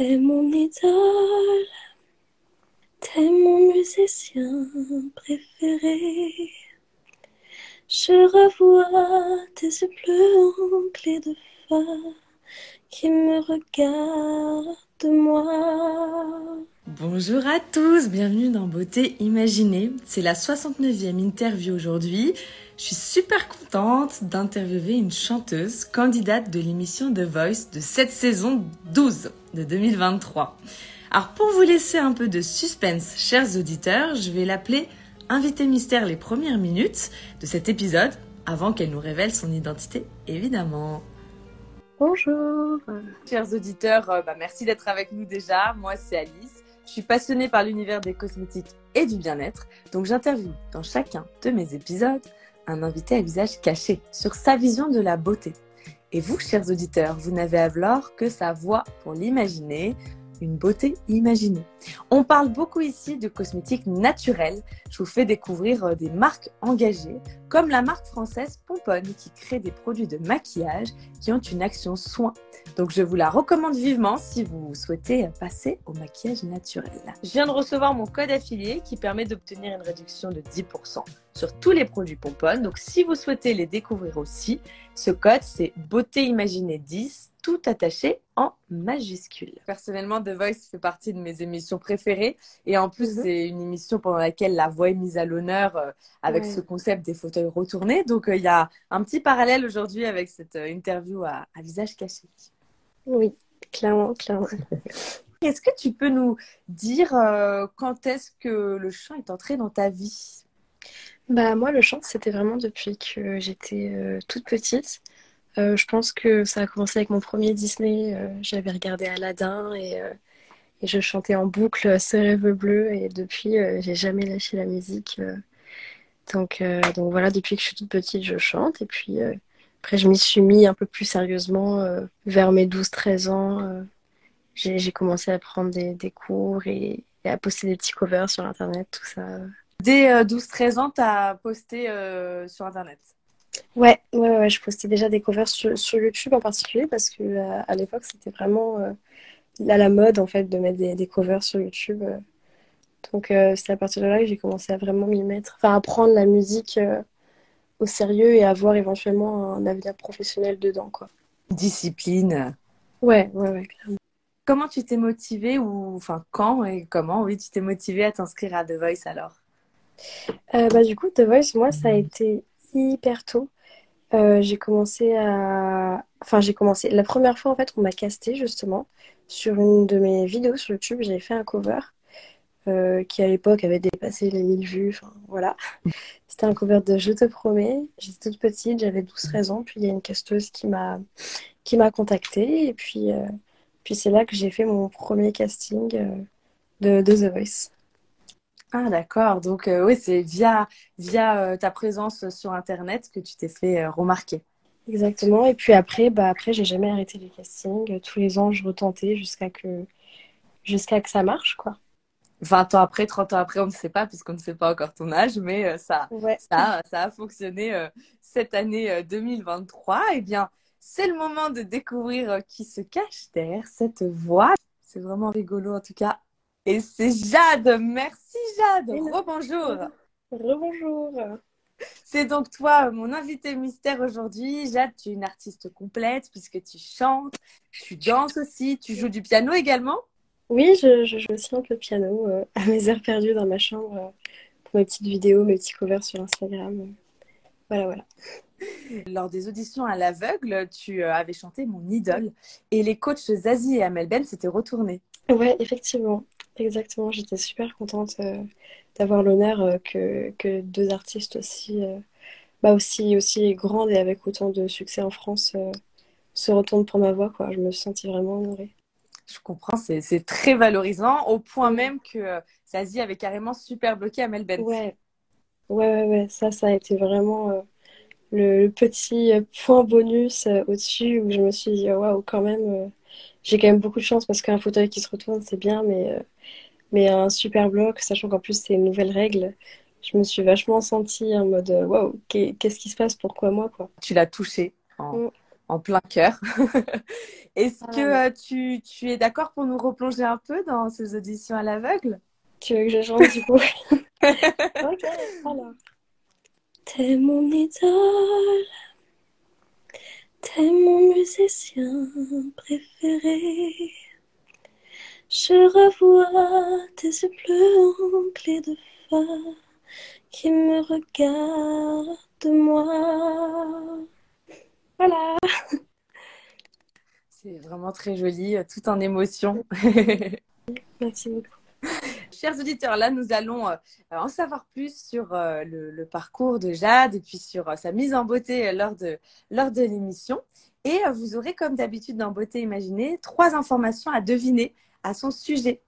T'es mon idole, t'es mon musicien préféré. Je revois tes yeux bleus emplis de feu qui me regardent moi. Bonjour à tous, bienvenue dans Beauté Imaginée. C'est la 69e interview aujourd'hui. Je suis super contente d'interviewer une chanteuse candidate de l'émission The Voice de cette saison 12 de 2023. Alors pour vous laisser un peu de suspense, chers auditeurs, je vais l'appeler invité mystère les premières minutes de cet épisode avant qu'elle nous révèle son identité, évidemment. Bonjour. Chers auditeurs, euh, bah, merci d'être avec nous déjà. Moi, c'est Alice. Je suis passionnée par l'univers des cosmétiques et du bien-être, donc j'interviewe dans chacun de mes épisodes un invité à visage caché sur sa vision de la beauté. Et vous, chers auditeurs, vous n'avez alors que sa voix pour l'imaginer, une beauté imaginée. On parle beaucoup ici de cosmétiques naturels. Je vous fais découvrir euh, des marques engagées, comme la marque française Pomponne, qui crée des produits de maquillage qui ont une action soin. Donc je vous la recommande vivement si vous souhaitez passer au maquillage naturel. Je viens de recevoir mon code affilié qui permet d'obtenir une réduction de 10% sur tous les produits Pomponne. Donc si vous souhaitez les découvrir aussi, ce code c'est beauté imaginée 10 tout attaché en majuscule. Personnellement, The Voice fait partie de mes émissions préférées. Et en plus, mhm. c'est une émission pendant laquelle la voix est mise à l'honneur euh, avec ce concept des fauteuils retournés. Donc, euh, il y a un petit parallèle aujourd'hui avec cette euh, interview à, visage caché. Oui, clairement, clairement. Est-ce que tu peux nous dire quand est-ce que le chant est entré dans ta vie? Bah moi le chant c'était vraiment depuis que j'étais toute petite. Euh, je pense que ça a commencé avec mon premier Disney. Euh, j'avais regardé Aladdin et, euh, et, je chantais en boucle Ce rêve bleu. Et depuis, j'ai jamais lâché la musique. donc, donc voilà, depuis que je suis toute petite, je chante. Et puis après, je m'y suis mis un peu plus sérieusement vers mes 12-13 ans. j'ai commencé à prendre des, des cours et, et, à poster des petits covers sur Internet, tout ça. Dès 12-13 ans, tu as posté sur Internet Ouais, ouais, ouais, je postais déjà des covers sur, sur YouTube en particulier parce que euh, à l'époque c'était vraiment euh, à la mode en fait de mettre des, des covers sur YouTube. Euh. Donc c'est à partir de là que j'ai commencé à vraiment m'y mettre, enfin à prendre la musique au sérieux et à avoir éventuellement un avenir professionnel dedans quoi. Discipline. Ouais, ouais, ouais, clairement. Comment tu t'es motivée ou enfin quand et comment oui tu t'es motivée à t'inscrire à The Voice alors? Bah du coup The Voice moi ça a été hyper tôt. Euh, j'ai commencé à. Enfin, j'ai commencé. La première fois, en fait, on m'a casté justement sur une de mes vidéos sur YouTube. J'avais fait un cover euh, qui, à l'époque, avait dépassé les 1000 vues. Enfin, voilà. C'était un cover de Je te promets. J'étais toute petite, j'avais 12-13 ans. Puis il y a une casteuse qui m'a qui m'a contactée. Et puis, euh, puis c'est là que j'ai fait mon premier casting de, de The Voice. Ah d'accord, donc euh, oui, c'est via, via euh, ta présence sur Internet que tu t'es fait euh, remarquer. Exactement, et puis après, bah, après j'ai jamais arrêté les castings. Tous les ans, je retentais jusqu'à que, jusqu'à que ça marche, quoi. 20 ans après, 30 ans après, on ne sait pas, puisqu'on ne sait pas encore ton âge, mais ça, ça, ça, a fonctionné cette année 2023. Eh bien, c'est le moment de découvrir qui se cache derrière cette voix. C'est vraiment rigolo, en tout cas, et c'est Jade. Merci Jade. Rebonjour. Rebonjour. C'est donc toi, mon invité mystère aujourd'hui. Jade, tu es une artiste complète puisque tu chantes, tu danses aussi, tu joues du piano également. Oui, je, joue aussi un peu de piano euh, à mes heures perdues dans ma chambre euh, pour mes petites vidéos, mes petits covers sur Instagram. Voilà, voilà. Lors des auditions à l'aveugle, tu euh, avais chanté Mon idole et les coachs Zazie et Amel Ben s'étaient retournés. Ouais, effectivement. Exactement, j'étais super contente euh, d'avoir l'honneur euh, que, que deux artistes aussi, euh, bah aussi, aussi grandes et avec autant de succès en France se retournent pour ma voix. Quoi. Je me suis sentie vraiment honorée. Je comprends, c'est très valorisant, au point même que Zazie avait carrément super bloqué à Melbourne. Ouais. ouais, ouais, ouais, ça, ça a été vraiment le, petit point bonus au-dessus où je me suis dit, waouh, quand même j'ai quand même beaucoup de chance parce qu'un fauteuil qui se retourne, c'est bien, mais, euh, mais un super bloc, sachant qu'en plus c'est une nouvelle règle, je me suis vachement sentie en mode waouh, qu'est-ce qui se passe? Pourquoi moi quoi? Tu l'as touché en, en plein cœur. Est-ce que tu, tu, es d'accord pour nous replonger un peu dans ces auditions à l'aveugle? Tu veux que je chante du coup? Ok, alors. T'es mon idole, t'es mon musicien préféré. Je revois tes yeux bleus remplis de feu qui me regardent moi. Voilà. C'est vraiment très joli, tout en émotion. Merci beaucoup. Chers auditeurs, là, nous allons euh, en savoir plus sur euh, le, parcours de Jade et puis sur euh, sa mise en beauté lors de, lors de l'émission. Et vous aurez, comme d'habitude dans Beauté Imaginée, trois informations à deviner à son sujet.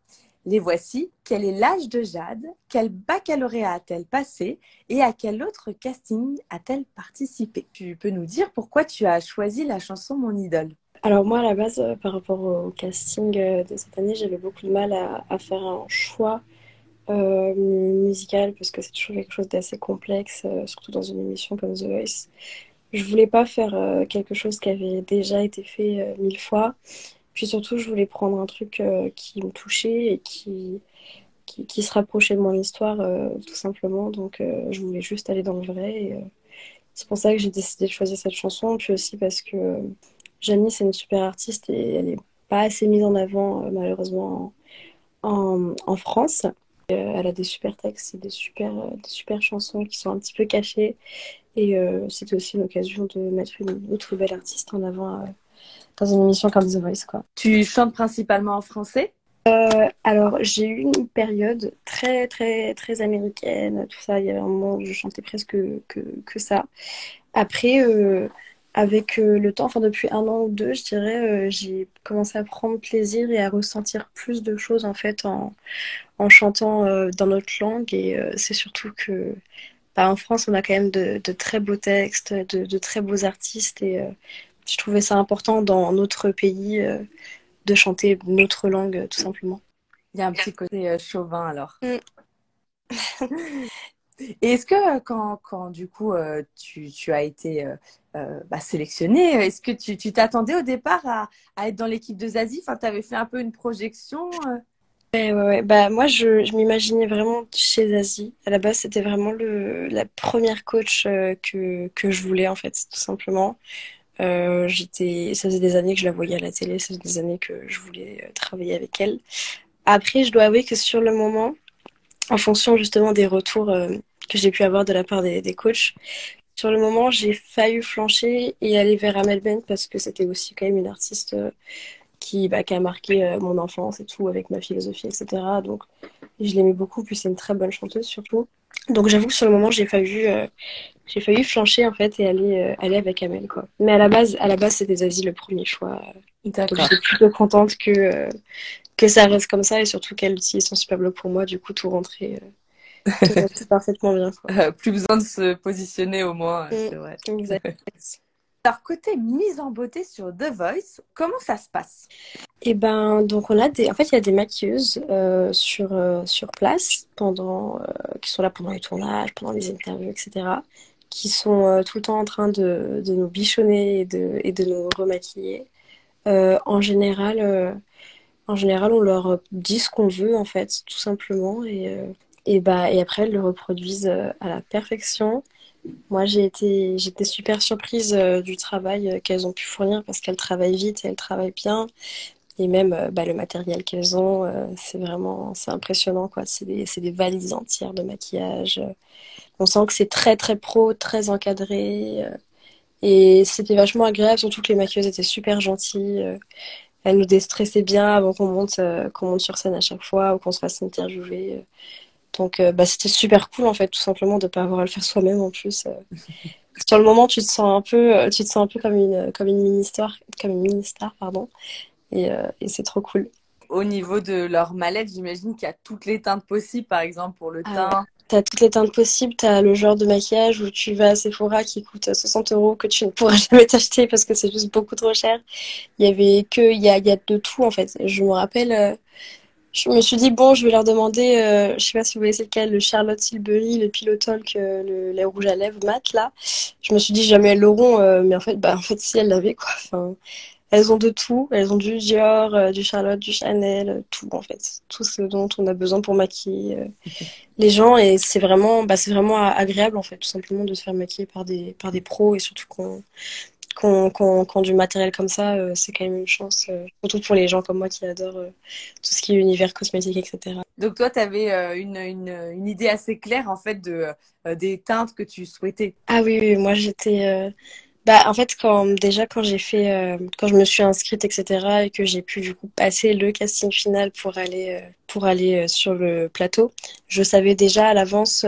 Les voici. Quel est l'âge de Jade? Quel baccalauréat a-t-elle passé? Et à quel autre casting a-t-elle participé? Tu peux nous dire pourquoi tu as choisi la chanson Mon idole alors moi, à la base, euh, par rapport au casting euh, de cette année, j'avais beaucoup de mal à, faire un choix euh, musical parce que c'est toujours quelque chose d'assez complexe, surtout dans une émission comme The Voice. Je voulais pas faire quelque chose qui avait déjà été fait mille fois. Puis surtout, je voulais prendre un truc qui me touchait et qui, qui, se rapprochait de mon histoire, tout simplement. Donc, je voulais juste aller dans le vrai. c'est pour ça que j'ai décidé de choisir cette chanson. Puis aussi parce que Janice est une super artiste et elle n'est pas assez mise en avant, euh, malheureusement, en, en France. Euh, elle a des super textes et des super, euh, des super chansons qui sont un petit peu cachées. Et c'était aussi l'occasion de mettre une autre belle artiste en avant dans une émission comme The Voice. Quoi. Tu chantes principalement en français? Alors, j'ai eu une période très, très, très américaine, tout ça. Il y avait un moment où je chantais presque que, que ça. Après, avec euh, le temps, enfin depuis un an ou deux, je dirais, euh, j'ai commencé à prendre plaisir et à ressentir plus de choses en fait en, en chantant euh, dans notre langue. Et c'est surtout que bah, en France, on a quand même de, de très beaux textes, de, de, très beaux artistes. Et je trouvais ça important dans notre pays de chanter notre langue, tout simplement. Il y a un petit côté chauvin alors. Mm. Et est-ce que quand, quand, du coup tu, tu as été euh, bah, sélectionné. Est-ce que tu t'attendais au départ à, être dans l'équipe de Zazie? Enfin, tu avais fait un peu une projection euh? ouais, Bah, moi, je, m'imaginais vraiment chez Zazie. À la base, c'était vraiment la première coach euh, que, que je voulais, en fait, tout simplement. Euh, j'étais, ça faisait des années que je la voyais à la télé, ça faisait des années que je voulais travailler avec elle. Après, je dois avouer que sur le moment, en fonction justement des retours que j'ai pu avoir de la part des, des coachs, sur le moment, j'ai failli flancher et aller vers Amel Ben parce que c'était aussi quand même une artiste euh, qui, bah, qui a marqué euh, mon enfance et tout avec ma philosophie, etc. Donc, je l'aimais beaucoup. Puis c'est une très bonne chanteuse surtout. Donc j'avoue que sur le moment, j'ai failli, euh, j'ai failli flancher en fait et aller, aller avec Amel quoi. Mais à la base, à la base, c'était Zazie le premier choix. D'accord. Je suis plutôt contente que que ça reste comme ça et surtout qu'elle utilise son super blog pour moi. Du coup, tout rentrer c'est parfaitement bien. Euh, plus besoin de se positionner au moins, mm, c'est vrai. Alors, côté mise en beauté sur The Voice, comment ça se passe? Eh ben, donc on a des, en fait, il y a des maquilleuses euh, sur euh, sur place pendant, qui sont là pendant les tournages, pendant les interviews, etc. Qui sont tout le temps en train de, de nous bichonner et de et de nous remaquiller. en général, en général, on leur dit ce qu'on veut en fait, tout simplement, et et, bah, et après, elles le reproduisent euh, à la perfection. Moi, j'ai été, j'étais super surprise euh, du travail euh, qu'elles ont pu fournir parce qu'elles travaillent vite et elles travaillent bien. Et même bah, le matériel qu'elles ont, c'est vraiment c'est impressionnant. quoi. C'est des, des, valises entières de maquillage. On sent que c'est très, très pro, très encadré. Et c'était vachement agréable, surtout que les maquilleuses étaient super gentilles. Elles nous déstressaient bien avant qu'on monte, qu'on monte sur scène à chaque fois ou qu'on se fasse interviewer. Donc, euh, bah, c'était super cool, en fait, tout simplement, de ne pas avoir à le faire soi-même en plus. Euh. Sur le moment, tu te sens un peu, euh, tu te sens un peu comme une, comme une mini-star, comme une mini-star, pardon. Et, et c'est trop cool. Au niveau de leur mallette, j'imagine qu'il y a toutes les teintes possibles, par exemple, pour le ah teint. Tu as toutes les teintes possibles. Tu as le genre de maquillage où tu vas à Sephora qui coûte 60 euros que tu ne pourras jamais t'acheter parce que c'est juste beaucoup trop cher. Il y avait que, il y a, il y a de tout, en fait. Je me rappelle je me suis dit, bon, je vais leur demander, euh, je sais pas si vous connaissez lequel, le Charlotte Tilbury, le Pilotalk, euh, le lait rouge à lèvres mat, là. Je me suis dit, jamais elles l'auront, euh, mais en fait, bah, en fait, si elles l'avaient, quoi. Enfin, elles ont de tout. Elles ont du Dior, euh, du Charlotte, du Chanel, tout, en fait. Tout ce dont on a besoin pour maquiller les gens. Et c'est vraiment, bah, c'est vraiment agréable, en fait, tout simplement, de se faire maquiller par des, par des pros et surtout qu'on, qu'on, qu'on du matériel comme ça, euh, c'est quand même une chance, euh, surtout pour les gens comme moi qui adorent euh, tout ce qui est univers cosmétique, etc. Donc toi, tu avais une, une, une idée assez claire en fait de, des teintes que tu souhaitais. Ah oui, oui, moi j'étais. Bah, en fait, quand, déjà, quand j'ai fait. Quand je me suis inscrite, etc., et que j'ai pu du coup passer le casting final pour aller, pour aller sur le plateau, je savais déjà à l'avance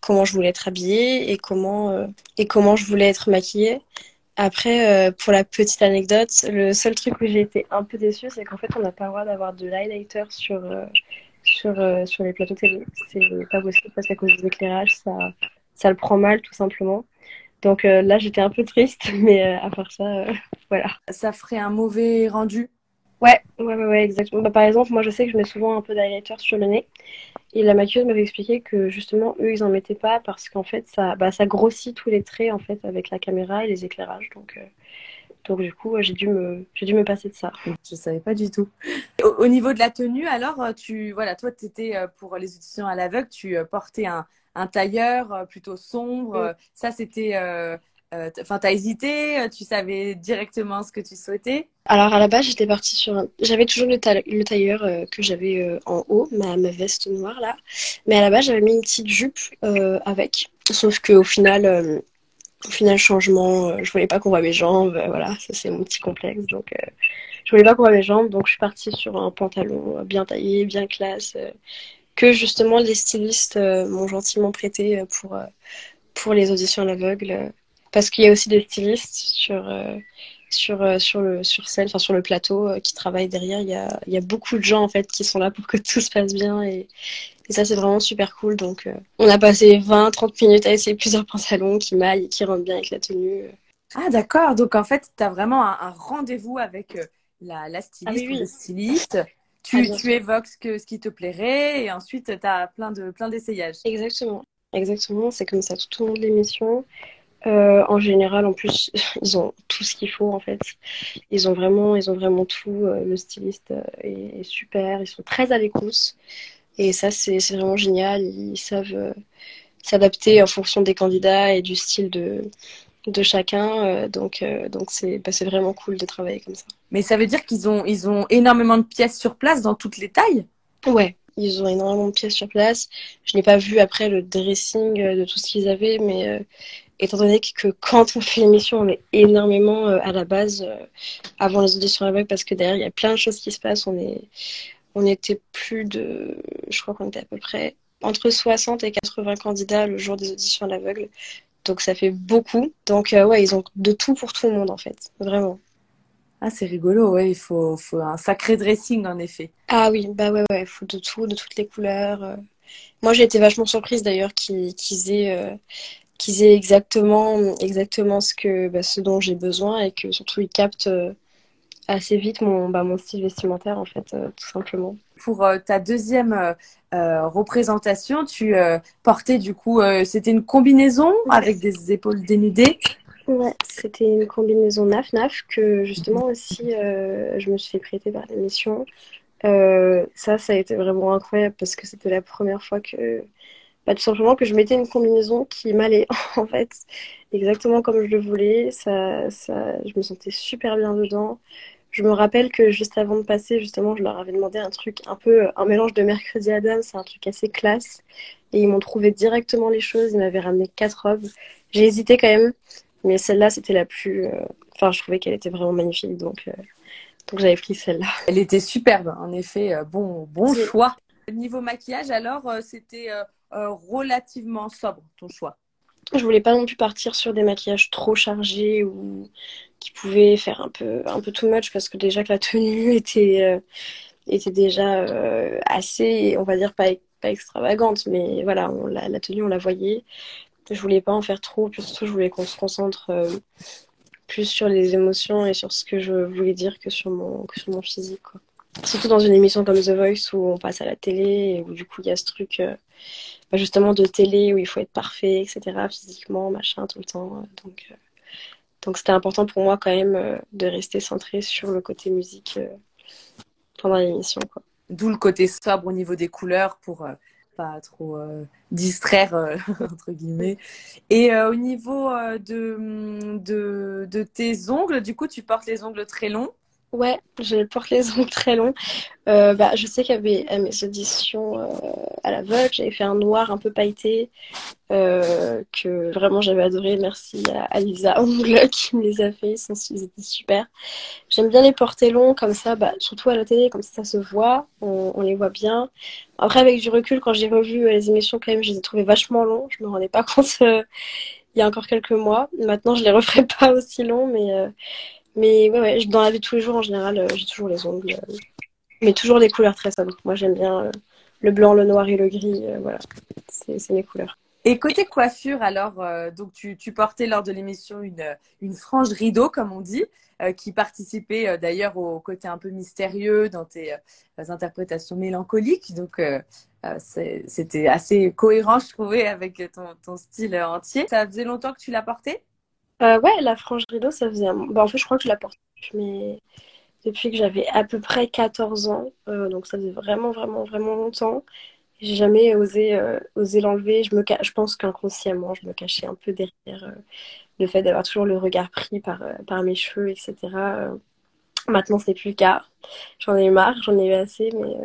comment je voulais être habillée et comment, et comment je voulais être maquillée. Après, euh, pour la petite anecdote, le seul truc où j'ai été un peu déçue, c'est qu'en fait, on n'a pas le droit d'avoir de l'highlighter sur, euh, sur, euh, sur les plateaux télé. C'est pas possible parce qu'à cause des éclairages, ça, ça le prend mal, tout simplement. Donc là, j'étais un peu triste, mais à part ça, voilà. Ça ferait un mauvais rendu. Ouais, ouais, ouais, ouais, exactement. Bah, par exemple, moi, je sais que je mets souvent un peu d'highlighter sur le nez. Et la maquilleuse m'avait expliqué que justement, eux, ils en mettaient pas parce qu'en fait, ça, bah, ça grossit tous les traits en fait avec la caméra et les éclairages. Donc, euh, donc du coup, j'ai dû me, j'ai dû me passer de ça. Je savais pas du tout. Au, au niveau de la tenue, alors, euh, tu, voilà, toi, tu étais pour les auditions à l'aveugle, tu euh, portais un, un tailleur euh, plutôt sombre. Euh, Ça, c'était, euh, euh, enfin, t'as hésité, euh, tu savais directement ce que tu souhaitais? Alors à la base, j'étais partie sur un... J'avais toujours le, ta- le tailleur euh, que j'avais euh, en haut, ma, veste noire là. Mais à la base, j'avais mis une petite jupe euh, avec. Sauf qu'au final, euh, au final, changement, euh, je voulais pas qu'on voit mes jambes. euh, voilà, ça c'est mon petit complexe. Donc euh, je voulais pas qu'on voit mes jambes. Donc je suis partie sur un pantalon euh, bien taillé, bien classe, euh, que justement les stylistes euh, m'ont gentiment prêté euh, pour, euh, pour les auditions à l'aveugle. Parce qu'il y a aussi des stylistes sur... euh, sur, euh, sur le, sur scène, enfin sur le plateau euh, qui travaillent derrière. Il y a, il y a beaucoup de gens en fait qui sont là pour que tout se passe bien et, et ça c'est vraiment super cool. Donc euh, on a passé 20-30 minutes à essayer plusieurs pantalons qui maillent et qui rentrent bien avec la tenue. Ah, d'accord. Donc, en fait, tu as vraiment un, un rendez-vous avec la, la styliste Ah oui, oui. ou le styliste. Tu, Ah, tu évoques ce, que, ce qui te plairait et ensuite, tu as plein de, plein d'essayages. Exactement. Exactement, c'est comme ça tout au long de l'émission. Euh, en général, en plus, ils ont tout ce qu'il faut en fait. Ils ont vraiment, ils ont vraiment tout. Euh, le styliste euh, est, est super. Ils sont très à l'écoute. Et ça, c'est vraiment génial. Ils savent euh, s'adapter en fonction des candidats et du style de, de chacun. Euh, donc, donc c'est bah, vraiment cool de travailler comme ça. Mais ça veut dire qu'ils ont, ils ont énormément de pièces sur place dans toutes les tailles? Ouais, ils ont énormément de pièces sur place. Je n'ai pas vu après le dressing de tout ce qu'ils avaient, mais étant donné que quand on fait l'émission, on est énormément euh, à la base euh, avant les auditions aveugles parce que derrière, il y a plein de choses qui se passent. On est, on était plus de, je crois qu'on était à peu près entre 60 et 80 candidats le jour des auditions à l'aveugle. Donc ça fait beaucoup. Donc euh, ouais, ils ont de tout pour tout le monde en fait, vraiment. Ah, c'est rigolo, ouais. Il faut, faut un sacré dressing, en effet. Ah oui, bah ouais, ouais, faut de tout, de toutes les couleurs. euh. Moi, j'ai été vachement surprise d'ailleurs qu'ils aient, euh, qu'ils aient exactement, exactement ce que, bah, ce dont j'ai besoin et que surtout ils captent euh, assez vite mon, bah, mon style vestimentaire en fait, euh, tout simplement. Pour euh, ta deuxième euh, euh, représentation, tu euh, portais du coup, euh, c'était une combinaison avec des épaules dénudées? Ouais, c'était une combinaison naf-naf que justement aussi euh, je me suis fait prêter par l'émission. Euh, ça, ça a été vraiment incroyable parce que c'était la première fois que, bah, tout simplement que je mettais une combinaison qui m'allait en fait exactement comme je le voulais. Ça, ça, je me sentais super bien dedans. Je me rappelle que juste avant de passer, justement, je leur avais demandé un truc un peu, un mélange de Mercredi Adam, c'est un truc assez classe. Et ils m'ont trouvé directement les choses. Ils m'avaient ramené quatre robes. J'ai hésité quand même, mais celle-là, c'était la plus. euh, Enfin, je trouvais qu'elle était vraiment magnifique, donc, euh, donc j'avais pris celle-là. Elle était superbe, en effet. euh, Bon, bon choix. Niveau maquillage, alors, c'était relativement sobre, ton choix. Je voulais pas non plus partir sur des maquillages trop chargés ou qui pouvaient faire un peu, un peu too much parce que déjà que la tenue était, euh, était déjà euh, assez, on va dire, pas, pas extravagante, mais voilà, on, la, tenue, on la voyait. Je voulais pas en faire trop, surtout, je voulais qu'on se concentre euh, plus sur les émotions et sur ce que je voulais dire que sur mon, sur mon physique, quoi. Surtout dans une émission comme The Voice où on passe à la télé et où du coup il y a ce truc bah, justement de télé où il faut être parfait, etc. physiquement, machin, tout le temps. Donc donc c'était important pour moi quand même de rester centré sur le côté musique pendant l'émission. D'où le côté sobre au niveau des couleurs pour pas trop euh, distraire, euh, entre guillemets. Et euh, au niveau de, de, de, tes ongles, du coup, tu portes les ongles très longs Ouais, je porte les ongles très longs. Euh, bah, je sais qu'il y avait à mes auditions euh, à la Vogue, j'avais fait un noir un peu pailleté euh, que vraiment j'avais adoré. Merci à, Lisa Ongle qui me les a fait, ils, étaient super. J'aime bien les porter longs comme ça, bah, surtout à la télé, comme ça ça se voit, on, on les voit bien. Après avec du recul, quand j'ai revu les émissions quand même, je les ai trouvés vachement longs. Je me rendais pas compte il y a encore quelques mois. Maintenant je les referai pas aussi longs, mais mais ouais, ouais, dans la vie de tous les jours, en général, euh, j'ai toujours les ongles. Euh, mais toujours des couleurs très sobres. Moi, j'aime bien euh, le blanc, le noir et le gris. voilà, c'est mes couleurs. Et côté coiffure, alors, donc tu, portais lors de l'émission une, une frange rideau, comme on dit, qui participait d'ailleurs au côté un peu mystérieux dans tes interprétations mélancoliques. Donc, c'était assez cohérent, je trouvais, avec ton, ton style entier. Ça faisait longtemps que tu l'as porté euh, ouais, la frange rideau, ça faisait un... bah, en fait, je crois que je la porte depuis que j'avais à peu près 14 ans. Euh, donc ça faisait vraiment, vraiment, vraiment longtemps. J'ai jamais osé, euh, osé l'enlever. Je, me je pense qu'inconsciemment, je me cachais un peu derrière le fait d'avoir toujours le regard pris par, par mes cheveux, etc. maintenant, c'est plus le cas. J'en ai eu marre, j'en ai eu assez, mais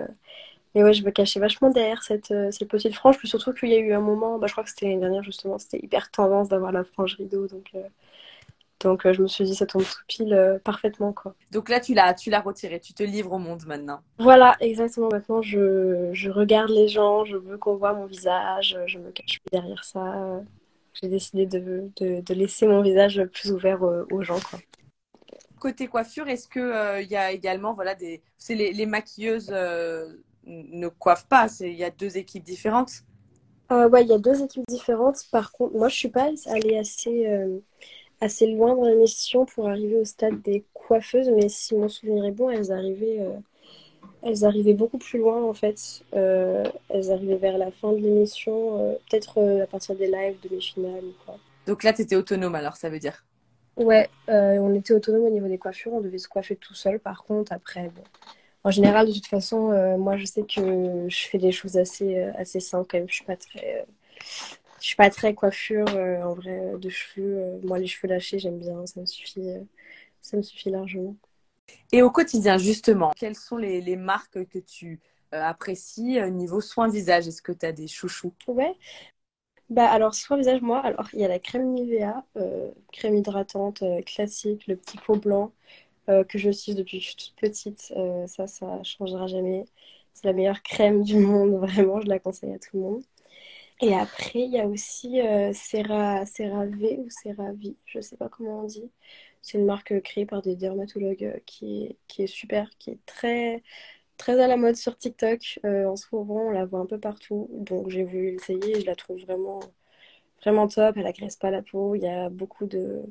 mais ouais, je me cachais vachement derrière cette, cette petite frange. Plus surtout qu'il y a eu un moment, bah, je crois que c'était l'année dernière justement, c'était hyper tendance d'avoir la frange rideau. Donc, donc euh, je me suis dit, ça tombe tout pile euh, parfaitement. Quoi. Donc là, tu l'as, tu l'as retiré, tu te livres au monde maintenant. Voilà, exactement. Maintenant, je, je regarde les gens, je veux qu'on voit mon visage, je me cache plus derrière ça. J'ai décidé de, de, de, laisser mon visage plus ouvert aux, gens. Quoi. Côté coiffure, est-ce qu'il euh, il y a également voilà, des... C'est les, les maquilleuses ne coiffent pas, il y a deux équipes différentes Ouais, il y a deux équipes différentes. Par contre, moi, je suis pas allée assez assez loin dans l'émission pour arriver au stade des coiffeuses, mais si mon souvenir est bon, elles arrivaient, euh, elles arrivaient beaucoup plus loin en fait. Euh, elles arrivaient vers la fin de l'émission, euh, peut-être à partir des lives, de mes finales ou quoi. Donc là, tu étais autonome alors, ça veut dire? Ouais, on était autonome au niveau des coiffures, on devait se coiffer tout seul. Par contre, après, bon. En général, de toute façon, moi, je sais que je fais des choses assez, assez simples quand même. Je suis pas très je suis pas très coiffure euh, en vrai de cheveux. Euh, moi, les cheveux lâchés, j'aime bien. Ça me suffit, euh, ça me suffit largement. Et au quotidien, justement, quelles sont les, les marques que tu apprécies niveau soin visage? Est-ce que tu as des chouchous? Ouais. Bah alors soin visage moi alors il y a la crème Nivea crème hydratante classique le petit pot blanc que je suis depuis que je suis toute petite ça ça changera jamais c'est la meilleure crème du monde vraiment je la conseille à tout le monde et après, il y a aussi euh, CeraVe ou CeraVi, je ne sais pas comment on dit. C'est une marque créée par des dermatologues euh, qui est, qui est super, qui est très, très à la mode sur TikTok. Euh, en ce moment, on la voit un peu partout. Donc, j'ai voulu l'essayer je la trouve vraiment, vraiment top. Elle agresse pas la peau. Il y a beaucoup de,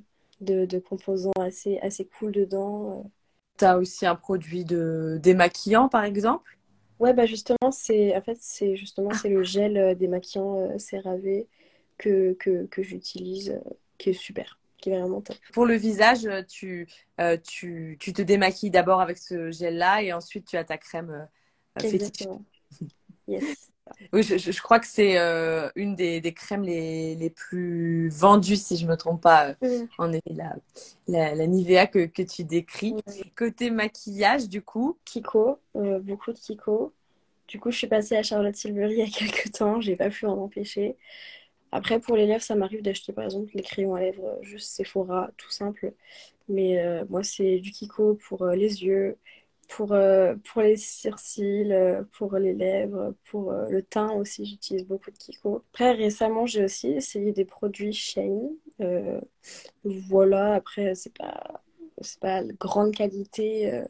de, de composants assez, assez cool dedans. Tu as aussi un produit de démaquillant, par exemple? Ouais, bah justement, c'est en fait c'est justement c'est le gel euh, démaquillant euh, CeraVe que, que, que j'utilise, euh, qui est super, qui est vraiment top. Pour le visage, tu, tu, tu te démaquilles d'abord avec ce gel-là et ensuite tu as ta crème fétiche. Yes. Oui, je, je, crois que c'est euh, une des, des, crèmes les, les, plus vendues, si je ne me trompe pas, euh, en effet, la, la, la, Nivea que, que tu décris. Côté maquillage, du coup? Kiko, euh, beaucoup de Kiko. Du coup, je suis passée à Charlotte Tilbury il y a quelques temps, j'ai pas pu en empêcher. Après, pour les lèvres, ça m'arrive d'acheter par exemple les crayons à lèvres juste Sephora, tout simple. Mais moi, c'est du Kiko pour les yeux, pour, euh, pour les sourcils, euh, pour les lèvres, pour euh, le teint aussi, j'utilise beaucoup de Kiko. Après, récemment, j'ai aussi essayé des produits Shane. voilà, après, c'est pas, pas grande qualité,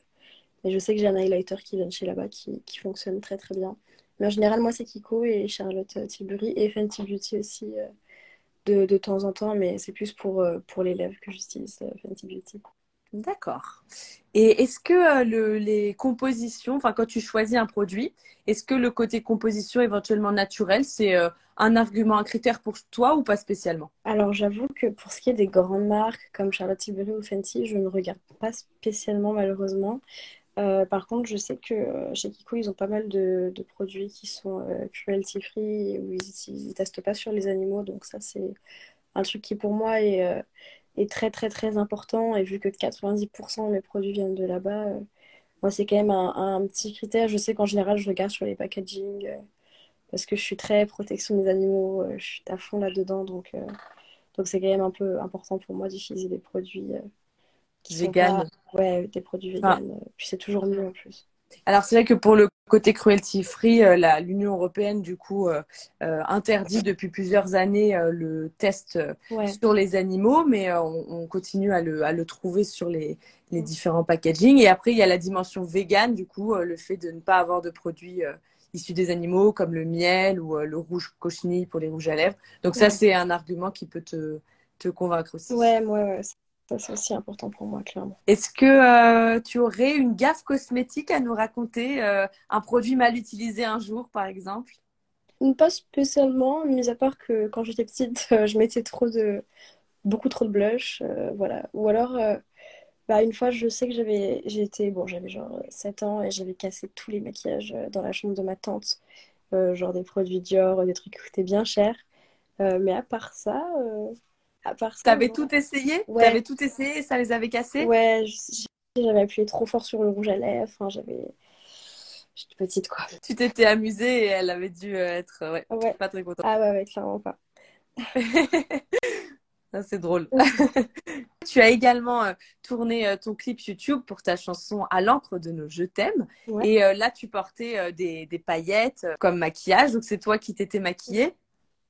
mais je sais que j'ai un highlighter qui vient de chez là-bas qui, qui, fonctionne très très bien. Mais en général, moi, c'est Kiko et Charlotte Tilbury et Fenty Beauty aussi de, de temps en temps, mais c'est plus pour, pour les lèvres que j'utilise Fenty Beauty. D'accord. Et est-ce que le, les compositions, enfin quand tu choisis un produit, est-ce que le côté composition éventuellement naturel, c'est un argument, un critère pour toi ou pas spécialement? Alors j'avoue que pour ce qui est des grandes marques comme Charlotte Tilbury ou Fenty, je ne regarde pas spécialement malheureusement. Euh, par contre, je sais que euh, chez Kiko, ils ont pas mal de, produits qui sont euh, cruelty free où ils ne testent pas sur les animaux. Donc ça, c'est un truc qui pour moi est, est, très très très important. Et vu que 90% de mes produits viennent de là-bas, moi c'est quand même un, un, petit critère. Je sais qu'en général, je regarde sur les packaging parce que je suis très protection des animaux. je suis à fond là-dedans. Donc donc c'est quand même un peu important pour moi d'utiliser des produits qui vegan. Ouais, des produits ah. vegan. Puis c'est toujours mieux en plus. Alors c'est vrai que pour le côté cruelty free, euh, l'Union européenne du coup euh, euh, interdit depuis plusieurs années le test sur les animaux, mais on, continue à le, à le, trouver sur les, les, différents packaging. Et après il y a la dimension vegan, du coup le fait de ne pas avoir de produits issus des animaux comme le miel ou le rouge cochenille pour les rouges à lèvres. Donc ça c'est un argument qui peut te, te convaincre aussi. Ouais, ouais, ouais. Ça, c'est aussi important pour moi, clairement. Est-ce que euh, tu aurais une gaffe cosmétique à nous raconter euh, Un produit mal utilisé un jour, par exemple? Pas spécialement, mis à part que quand j'étais petite, euh, je mettais trop de... beaucoup trop de blush. voilà. Ou alors, bah, une fois, je sais que j'avais j'étais bon, j'avais genre 7 ans et j'avais cassé tous les maquillages dans la chambre de ma tante. genre des produits Dior, des trucs qui coûtaient bien cher. mais à part ça à part ça. T'avais tout essayé? Ouais. T'avais tout essayé et ça les avait cassés? Ouais, j'avais appuyé trop fort sur le rouge à lèvres. Enfin, j'avais. J'étais petite, quoi. Tu t'étais amusée et elle avait dû euh, être ouais, pas très contente. Ah ouais, ouais, clairement pas. C'est drôle. tu as également euh, tourné euh, ton clip YouTube pour ta chanson À l'encre de nos Je t'aime. Et là, tu portais des, des, paillettes comme maquillage. Donc, c'est toi qui t'étais maquillée.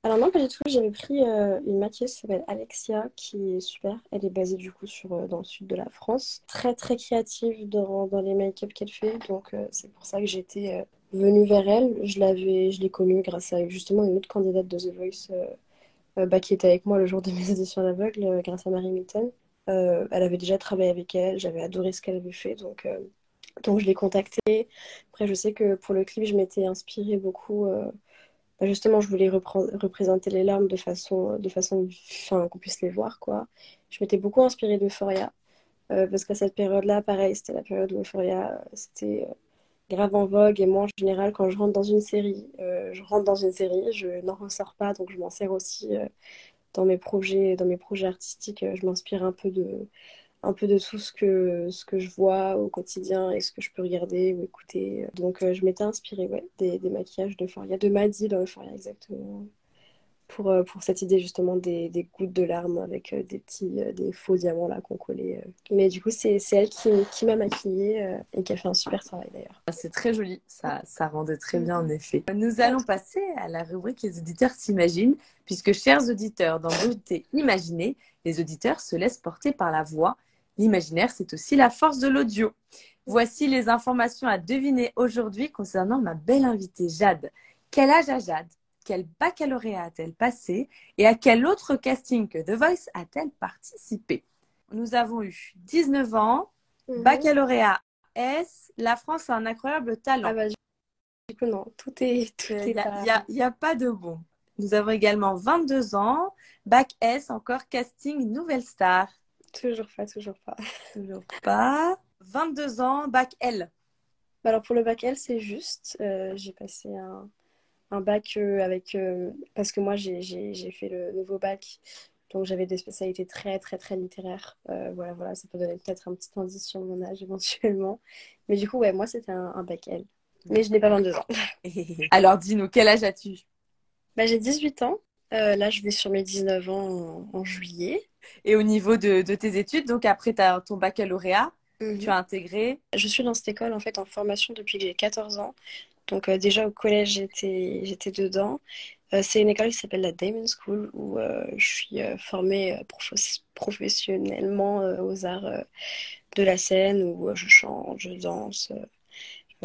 Alors non, pas du tout. J'avais pris euh, une maquilleuse qui s'appelle Alexia, qui est super. Elle est basée du coup sur, euh, dans le sud de la France. Très très créative dans, les make-up qu'elle fait. Donc euh, c'est pour ça que j'étais venue vers elle. Je l'ai connue grâce à justement une autre candidate de The Voice bah, qui était avec moi le jour de mes éditions d'aveugle, grâce à Marie Milton. elle avait déjà travaillé avec elle. J'avais adoré ce qu'elle avait fait. Donc donc je l'ai contactée. Après, je sais que pour le clip, je m'étais inspirée beaucoup bah, justement, je voulais représenter les larmes de façon, de façon enfin, qu'on puisse les voir, quoi. Je m'étais beaucoup inspirée d'Euphoria, euh, parce qu'à cette période-là, pareil, c'était la période où Euphoria, c'était euh, grave en vogue, et moi, en général, quand je rentre dans une série, euh, je rentre dans une série, je n'en ressors pas, donc je m'en sers aussi dans mes projets, dans mes projets artistiques, je m'inspire un peu de un peu de tout ce que, ce que je vois au quotidien et ce que je peux regarder ou écouter. Donc euh, je m'étais inspirée ouais, des, des maquillages d'Euphoria, de Maddy dans Euphoria exactement, pour, euh, pour cette idée justement des, des gouttes de larmes avec euh, des petits, des faux diamants là qu'on collait. Mais du coup c'est elle qui, qui m'a maquillée et qui a fait un super travail d'ailleurs. Ah, c'est très joli, ça, ça rendait très bien en effet. Nous allons passer à la rubrique Les auditeurs s'imaginent, puisque chers auditeurs, dans Beauté Imaginée, les auditeurs se laissent porter par la voix L'imaginaire, c'est aussi la force de l'audio. Voici les informations à deviner aujourd'hui concernant ma belle invitée Jade. Quel âge a Jade? Quel baccalauréat a-t-elle passé? Et à quel autre casting que The Voice a-t-elle participé? Nous avons eu 19 ans, mhm. baccalauréat S. La France a un incroyable talent. Ah bah, du coup, non, tout est. Il n'y a, a, pas de bon. Nous avons également 22 ans, bac S, encore casting Nouvelle Star. Toujours pas, toujours pas. Toujours pas. 22 ans, bac L. Bah, alors pour le bac L, c'est juste. Euh, j'ai passé un, un bac euh, avec. Euh, parce que moi, j'ai fait le nouveau bac. Donc j'avais des spécialités très, très, très littéraires. voilà, voilà, ça peut donner peut-être un petit indice sur mon âge éventuellement. Mais du coup, ouais, moi, c'était un, bac L. Mais je n'ai pas 22 ans. alors dis-nous, quel âge as-tu? Bah, J'ai 18 ans. Là, je vais sur mes 19 ans en juillet. Et au niveau de, tes études, donc après as ton baccalauréat, mhm. tu as intégré Je suis dans cette école en fait en formation depuis que j'ai 14 ans. Donc euh, déjà au collège, j'étais, j'étais dedans. Euh, c'est une école qui s'appelle la Damon School où euh, je suis formée professionnellement aux arts de la scène où je chante, je danse.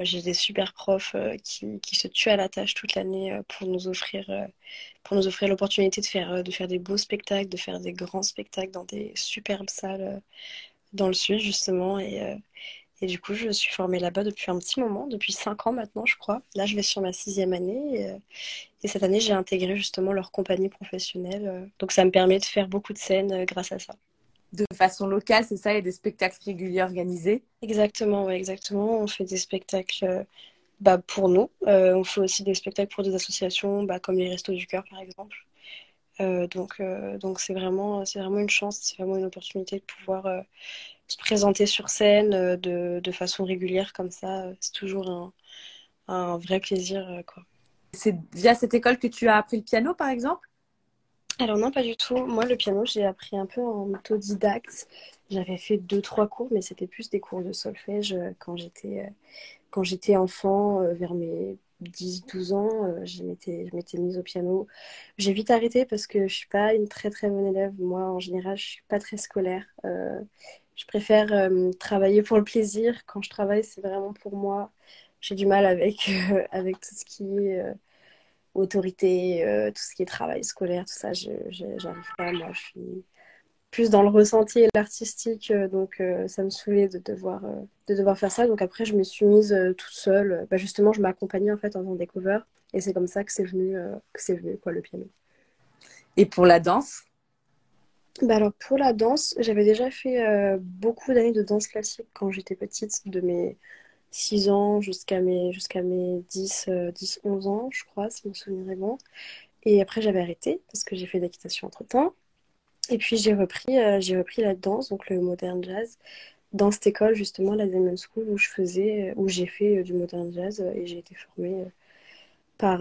J'ai des super profs qui, qui, se tuent à la tâche toute l'année pour nous offrir pour nous offrir l'opportunité de faire, de faire des beaux spectacles, de faire des grands spectacles dans des superbes salles dans le sud justement. Et, et du coup, je suis formée là-bas depuis un petit moment, depuis cinq ans maintenant, je crois. Là, je vais sur ma sixième année. Et, cette année, j'ai intégré justement leur compagnie professionnelle. Donc, ça me permet de faire beaucoup de scènes grâce à ça. De façon locale, c'est ça, et des spectacles réguliers organisés Exactement, ouais, exactement. On fait des spectacles bah, pour nous. Euh, on fait aussi des spectacles pour des associations, bah, comme les Restos du Cœur, par exemple. Euh, donc, euh, donc c'est vraiment, c'est vraiment une chance, c'est vraiment une opportunité de pouvoir se présenter sur scène de, de, façon régulière comme ça. C'est toujours un, un, vrai plaisir, quoi. C'est via cette école que tu as appris le piano, par exemple? Alors non, pas du tout. Moi, le piano, j'ai appris un peu en autodidacte. J'avais fait deux, trois cours, mais c'était plus des cours de solfège quand j'étais quand j'étais enfant, euh, vers mes 10-12 ans, euh, je m'étais mise au piano. J'ai vite arrêté parce que je suis pas une très très bonne élève. Moi, en général, je suis pas très scolaire. Euh, je préfère travailler pour le plaisir. Quand je travaille, c'est vraiment pour moi. J'ai du mal avec, avec tout ce qui est autorité, tout ce qui est travail scolaire, tout ça. Je n'arrive pas. Moi, je suis plus dans le ressenti et l'artistique, euh, donc euh, ça me saoulait de devoir, euh, de devoir faire ça. Donc après, je me suis mise toute seule. Bah, justement, je m'accompagnais en fait en faisant des covers, et c'est comme ça que c'est venu, que c'est venu quoi, le piano. Et pour la danse? Bah alors pour la danse, j'avais déjà fait beaucoup d'années de danse classique quand j'étais petite, de mes 6 ans jusqu'à mes, jusqu'à mes 10, 10, 11 ans, je crois, si mon souvenir est bon. Et après, j'avais arrêté parce que j'ai fait d'équitation entre temps. Et puis j'ai repris, euh, repris la danse, donc le modern jazz, dans cette école justement, la Diamond School, où j'ai fait euh, du modern jazz et j'ai été formée euh, par,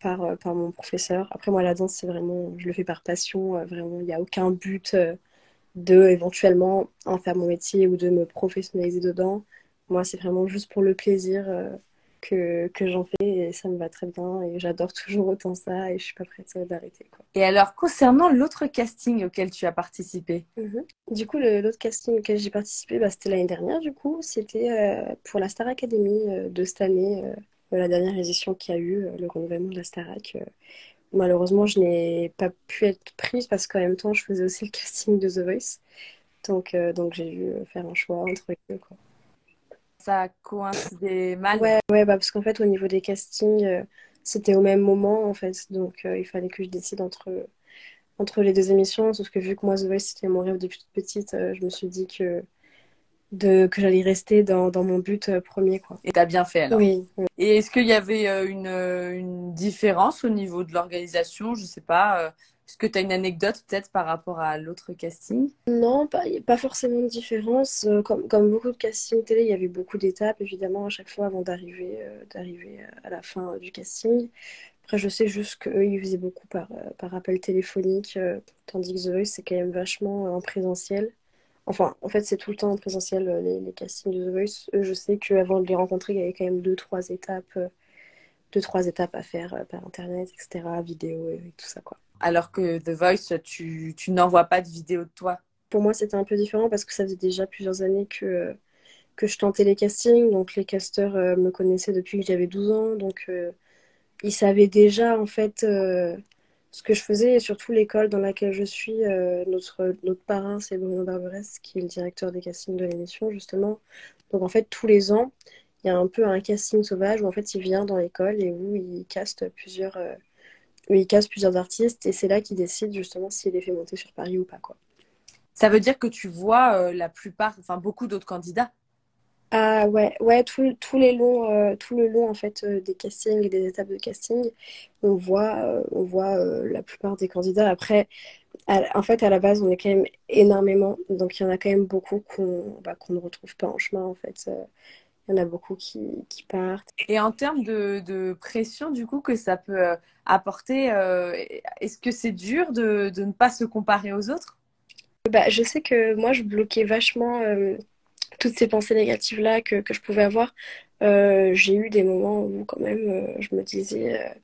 par, par mon professeur. Après moi, la danse, c'est vraiment, je le fais par passion, vraiment, il n'y a aucun but de éventuellement en faire mon métier ou de me professionnaliser dedans. Moi, c'est vraiment juste pour le plaisir que, que j'en fais et ça me va très bien et j'adore toujours autant ça et je suis pas prête d'arrêter. Et alors, concernant l'autre casting auquel tu as participé? Mhm. Du coup, l'autre casting auquel j'ai participé, bah, c'était l'année dernière du coup. C'était euh, pour la Star Academy euh, de cette année, euh, la dernière édition qui a eu, le renouvellement de la Starac. malheureusement, je n'ai pas pu être prise parce qu'en même temps, je faisais aussi le casting de The Voice. Donc, donc j'ai dû faire un choix entre les deux. Quoi ça coïncidait mal. Ouais, ouais bah, parce qu'en fait, au niveau des castings, euh, c'était au même moment, en fait. Donc, euh, il fallait que je décide entre, entre les deux émissions. Sauf que vu que moi, The Voice, c'était mon rêve depuis toute petite, euh, je me suis dit que, de, que j'allais rester dans, dans, mon but premier. Quoi. Et t'as bien fait alors Oui. Et est-ce qu'il y avait une, une, différence au niveau de l'organisation? Je sais pas. Est-ce que tu as une anecdote peut-être par rapport à l'autre casting? Non, pas, pas forcément de différence. Euh, comme, beaucoup de castings télé, il y avait beaucoup d'étapes évidemment à chaque fois avant d'arriver euh, d'arriver à la fin du casting. Après, je sais juste qu'eux, ils faisaient beaucoup par, euh, appel téléphonique, tandis que The Voice, c'est quand même vachement en présentiel. Enfin, en fait, c'est tout le temps en présentiel, les, les castings de The Voice. Eux, je sais qu'avant de les rencontrer, il y avait quand même deux, trois étapes, deux, trois étapes à faire par Internet, etc., vidéo et, et tout ça, quoi alors que The Voice, tu, tu n'envoies pas de vidéo de toi Pour moi, c'était un peu différent parce que ça faisait déjà plusieurs années que, que je tentais les castings. Donc, les casteurs euh, me connaissaient depuis que j'avais 12 ans. Donc, euh, ils savaient déjà, en fait, euh, ce que je faisais. Et surtout, l'école dans laquelle je suis, notre, notre parrain, c'est Bruno Barberès, qui est le directeur des castings de l'émission, justement. Donc, en fait, tous les ans, il y a un peu un casting sauvage où, en fait, il vient dans l'école et où il caste plusieurs il casse plusieurs artistes et c'est là qu'il décide justement s'il les fait monter sur Paris ou pas. Quoi. Ça veut dire que tu vois euh, la plupart, enfin beaucoup d'autres candidats? Ah ouais, ouais tous les longs, euh, tout le long en fait euh, des castings et des étapes de casting, on voit, on voit la plupart des candidats. Après, en fait à la base on est quand même énormément, donc il y en a quand même beaucoup qu'on bah, qu'on ne retrouve pas en chemin en fait. Il y en a beaucoup qui, qui, partent. Et en termes de, de, pression, du coup, que ça peut euh, apporter, euh, est-ce que c'est dur de, de, ne pas se comparer aux autres? Bah, Je sais que moi, je bloquais vachement euh, toutes ces pensées négatives-là que, que, je pouvais avoir. J'ai eu des moments où, quand même, je me disais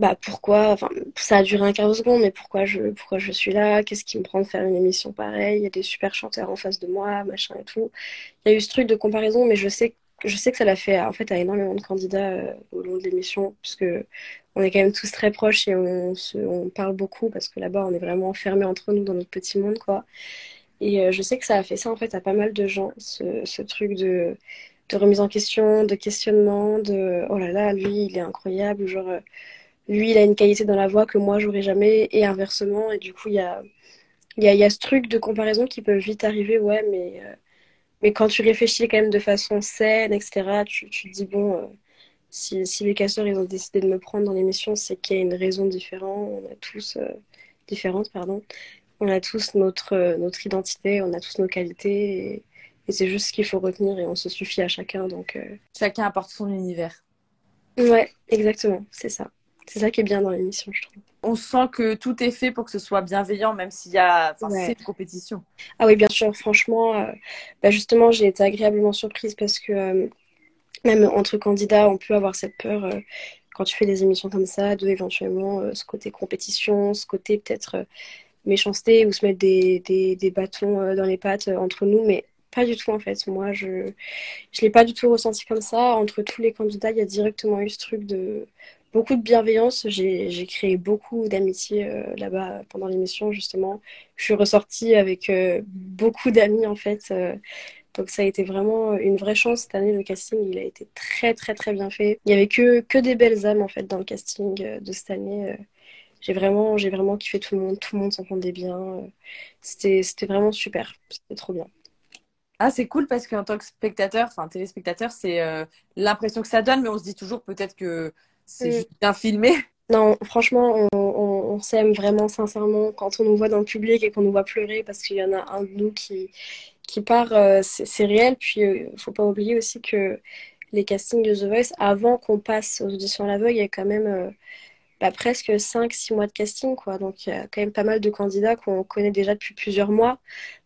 bah pourquoi, enfin ça a duré un quart de seconde, mais pourquoi je, pourquoi je suis là, qu'est-ce qui me prend de faire une émission pareille, il y a des super chanteurs en face de moi, machin et tout. Il y a eu ce truc de comparaison, mais je sais, je sais que ça l'a fait en fait à énormément de candidats euh, au long de l'émission, puisque on est quand même tous très proches et on, se, on parle beaucoup, parce que là-bas on est vraiment enfermés entre nous dans notre petit monde, quoi. Et je sais que ça a fait ça en fait à pas mal de gens, ce, ce truc de, de remise en question, de questionnement, de oh là là, lui il est incroyable, genre lui il a une qualité dans la voix que moi j'aurais jamais, et inversement. Et du coup, il y a, y, a, y a ce truc de comparaison qui peut vite arriver, ouais, mais, mais quand tu réfléchis quand même de façon saine, etc., tu, tu te dis bon si, si, les casseurs ils ont décidé de me prendre dans l'émission, c'est qu'il y a une raison différente. On a tous euh, différente, pardon. On a tous notre euh, notre identité, on a tous nos qualités et, c'est juste ce qu'il faut retenir et on se suffit à chacun. Donc euh, chacun apporte son univers. Ouais, exactement, c'est ça. C'est ça qui est bien dans l'émission, je trouve. On sent que tout est fait pour que ce soit bienveillant, même s'il y a ouais. une compétition. Ah oui, bien sûr. Franchement, bah justement, j'ai été agréablement surprise parce que même entre candidats, on peut avoir cette peur euh, quand tu fais des émissions comme ça, de éventuellement euh, ce côté compétition, ce côté peut-être euh, méchanceté ou se mettre des, des, des bâtons dans les pattes entre nous, mais pas du tout en fait. Moi, je ne l'ai pas du tout ressenti comme ça. Entre tous les candidats, il y a directement eu ce truc de beaucoup de bienveillance. J'ai créé beaucoup d'amitié là-bas pendant l'émission, justement. Je suis ressortie avec beaucoup d'amis en fait. Donc ça a été vraiment une vraie chance cette année. Le casting, il a été très très très bien fait. Il y avait que, que des belles âmes en fait dans le casting euh, de cette année. Euh. J'ai vraiment, j'ai vraiment kiffé tout le monde. Tout le monde s'entendait bien. Euh. C'était, c'était vraiment super. C'était trop bien. Ah, c'est cool parce qu'en tant que spectateur, enfin téléspectateur, c'est l'impression que ça donne, mais on se dit toujours peut-être que c'est mm. juste bien filmé. Non, franchement, on, on, on s'aime vraiment sincèrement quand on nous voit dans le public et qu'on nous voit pleurer parce qu'il y en a un de nous qui, qui part, euh, c'est réel. Puis, il euh, faut pas oublier aussi que les castings de The Voice, avant qu'on passe aux auditions à l'aveugle, il y a quand même euh, bah, presque 5-6 mois de casting. Quoi. Donc, il y a quand même pas mal de candidats qu'on connaît déjà depuis plusieurs mois.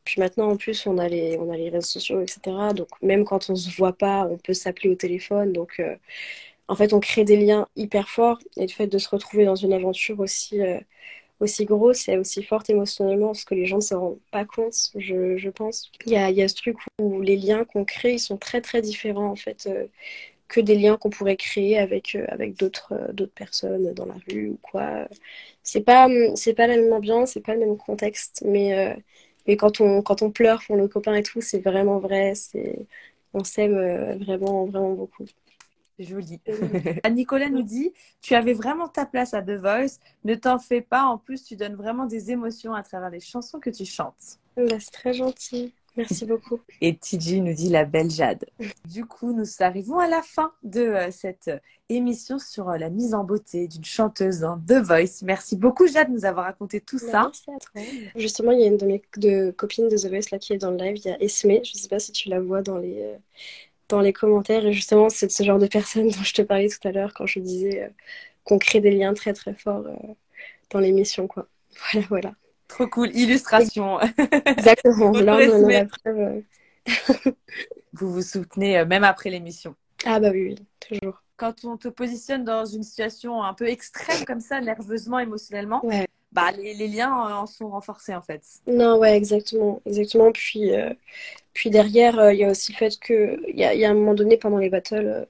Puis maintenant, en plus, on a les, on a les réseaux sociaux, etc. Donc, même quand on se voit pas, on peut s'appeler au téléphone. Donc, en fait, on crée des liens hyper forts. Et le fait de se retrouver dans une aventure aussi aussi grosse et aussi forte émotionnellement parce que les gens ne se rendent pas compte, je, je pense. Il y a, ce truc où les liens qu'on crée, ils sont très très différents en fait euh, que des liens qu'on pourrait créer avec, euh, avec d'autres euh, personnes dans la rue ou quoi. C'est pas, c'est pas la même ambiance, c'est pas le même contexte, mais, mais quand, on, quand on pleure pour nos copains et tout, c'est vraiment vrai, c'est, on s'aime vraiment, vraiment beaucoup. Joli. Nicolas nous dit Tu avais vraiment ta place à The Voice. Ne t'en fais pas. En plus, tu donnes vraiment des émotions à travers les chansons que tu chantes. Bah, c'est très gentil. Merci beaucoup. Et TJ nous dit la belle Jade. Du coup, nous arrivons à la fin de euh, cette euh, émission sur euh, la mise en beauté d'une chanteuse dans The Voice. Merci beaucoup Jade de nous avoir raconté tout bah, ça. Merci à toi. Justement, il y a une de mes de copines de The Voice là qui est dans le live. Il y a Esme. Je ne sais pas si tu la vois dans les dans les commentaires. Et justement, c'est ce genre de personne dont je te parlais tout à l'heure quand je disais euh, qu'on crée des liens très très forts euh, dans l'émission. Quoi. Voilà, voilà. Trop cool. Illustration. Exactement. La preuve. Euh. vous vous soutenez même après l'émission. Ah bah oui, oui, toujours. Quand on te positionne dans une situation un peu extrême comme ça, nerveusement, émotionnellement, bah, les, les, liens en sont renforcés en fait. Non, ouais, exactement. exactement. Puis, puis derrière, euh, il y a aussi le fait qu'il y a, y a un moment donné pendant les battles, euh,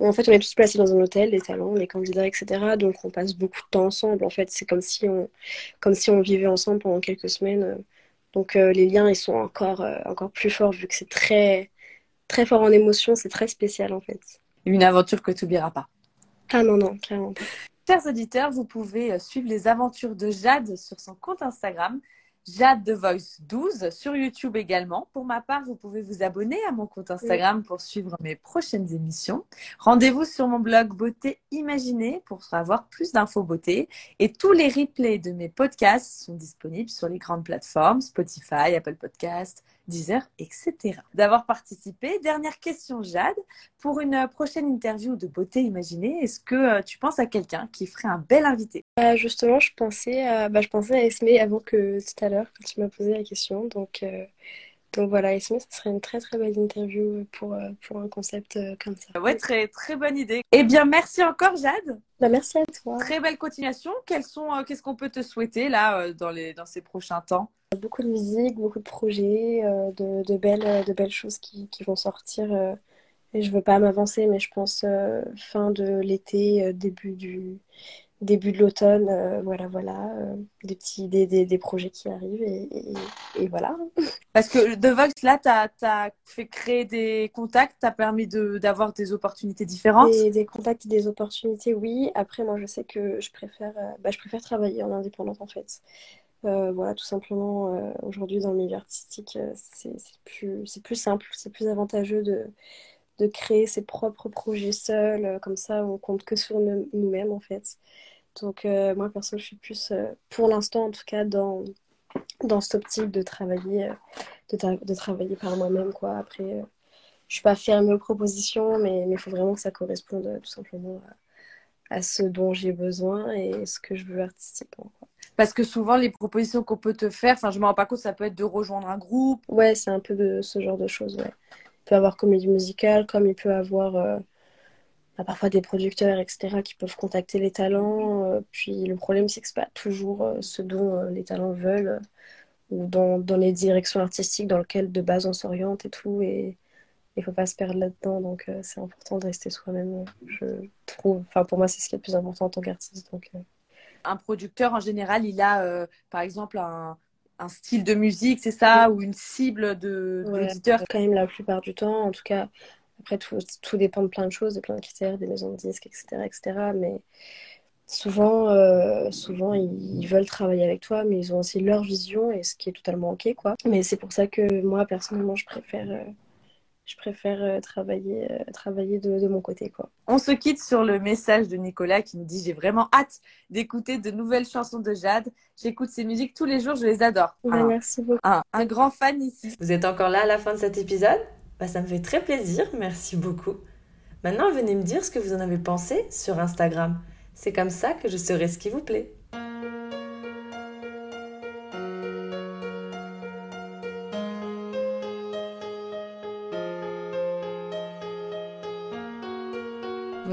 en fait on est tous placés dans un hôtel, les talents, les candidats, etc. Donc on passe beaucoup de temps ensemble. En fait, c'est comme si on, comme si on vivait ensemble pendant quelques semaines. Euh. Donc les liens, ils sont encore, encore plus forts vu que c'est très, très fort en émotion, c'est très spécial en fait. Une aventure que tu n'oublieras pas. Ah non, non, clairement pas. Chers auditeurs, vous pouvez suivre les aventures de Jade sur son compte Instagram. Jade The Voice 12 sur YouTube également. Pour ma part, vous pouvez vous abonner à mon compte Instagram pour suivre mes prochaines émissions. Rendez-vous sur mon blog Beauté Imaginée pour avoir plus d'infos beauté. Et tous les replays de mes podcasts sont disponibles sur les grandes plateformes Spotify, Apple Podcasts, Deezer, etc. D'avoir participé. Dernière question, Jade. Pour une prochaine interview de beauté imaginée, est-ce que euh, tu penses à quelqu'un qui ferait un bel invité? Euh, Justement, je pensais, à, bah, je pensais à Esme avant que tout à l'heure, quand tu m'as posé la question. Donc, euh, donc voilà, Esme, ce serait une très très belle interview pour, pour un concept comme ça. Ouais, très très bonne idée. Eh bien, merci encore, Jade. Bah, merci à toi. Très belle continuation. Quels sont, qu'est-ce qu'on peut te souhaiter là dans, les, dans ces prochains temps? Beaucoup de musique, beaucoup de projets, euh, de, de, belles, de belles choses qui, qui vont sortir. Euh, et je veux pas m'avancer, mais je pense euh, fin de l'été, début du, début de l'automne, euh, voilà, voilà, euh, des petits, des, des, des, projets qui arrivent et, et, voilà. Parce que de Vox, là, tu as, fait créer des contacts, tu as permis d'avoir des opportunités différentes des, des, contacts et des opportunités, oui. Après, moi, je sais que je préfère, euh, bah, je préfère travailler en indépendante, en fait. voilà, tout simplement, aujourd'hui, dans le milieu artistique, c'est plus, plus simple, c'est plus avantageux de, de créer ses propres projets seuls, comme ça, on compte que sur nous-mêmes, en fait. Donc, euh, moi, perso, je suis plus, euh, pour l'instant, en tout cas, dans, dans cette optique de travailler, euh, de, travailler par moi-même, quoi. Après, je suis pas fermée aux propositions, mais il faut vraiment que ça corresponde tout simplement à, ce dont j'ai besoin et ce que je veux artistiquement, Parce que souvent, les propositions qu'on peut te faire, enfin, je me rends pas compte, ça peut être de rejoindre un groupe. Ouais, c'est un peu de ce genre de choses, ouais. Peut avoir comédie musicale, comme il peut avoir parfois des producteurs, etc., qui peuvent contacter les talents. Euh, puis le problème, c'est que c'est pas toujours euh, ce dont euh, les talents veulent ou dans, dans, les directions artistiques dans lesquelles de base on s'oriente et tout. Et il faut pas se perdre là-dedans. Donc c'est important de rester soi-même, je trouve. Enfin, pour moi, c'est ce qui est le plus important en tant qu'artiste. Donc, Un producteur, en général, il a, par exemple, un, un style de musique, c'est ça, ou une cible de d'éditeur Quand même, la plupart du temps, en tout cas, après, tout, tout, dépend de plein de choses, de plein de critères, des maisons de disques, etc. etc. mais souvent, euh, souvent, ils veulent travailler avec toi, mais ils ont aussi leur vision, et ce qui est totalement OK. Quoi. Mais c'est pour ça que moi, personnellement, je préfère, euh, je préfère euh, travailler, travailler de, de, mon côté. Quoi. On se quitte sur le message de Nicolas qui me dit J'ai vraiment hâte d'écouter de nouvelles chansons de Jade. J'écoute ses musiques tous les jours, je les adore. merci beaucoup. un grand fan ici. Vous êtes encore là à la fin de cet épisode? Bah, ça me fait très plaisir, merci beaucoup. Maintenant, venez me dire ce que vous en avez pensé sur Instagram. C'est comme ça que je saurai ce qui vous plaît.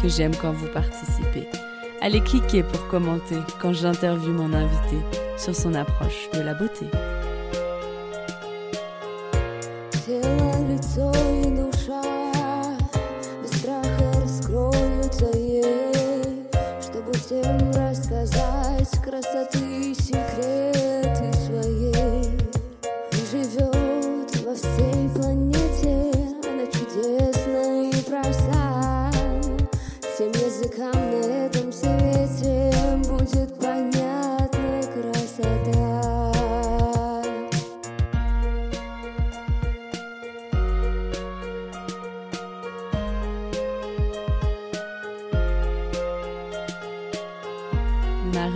que j'aime quand vous participez. Allez cliquer pour commenter quand j'interviewe mon invité sur son approche de la beauté.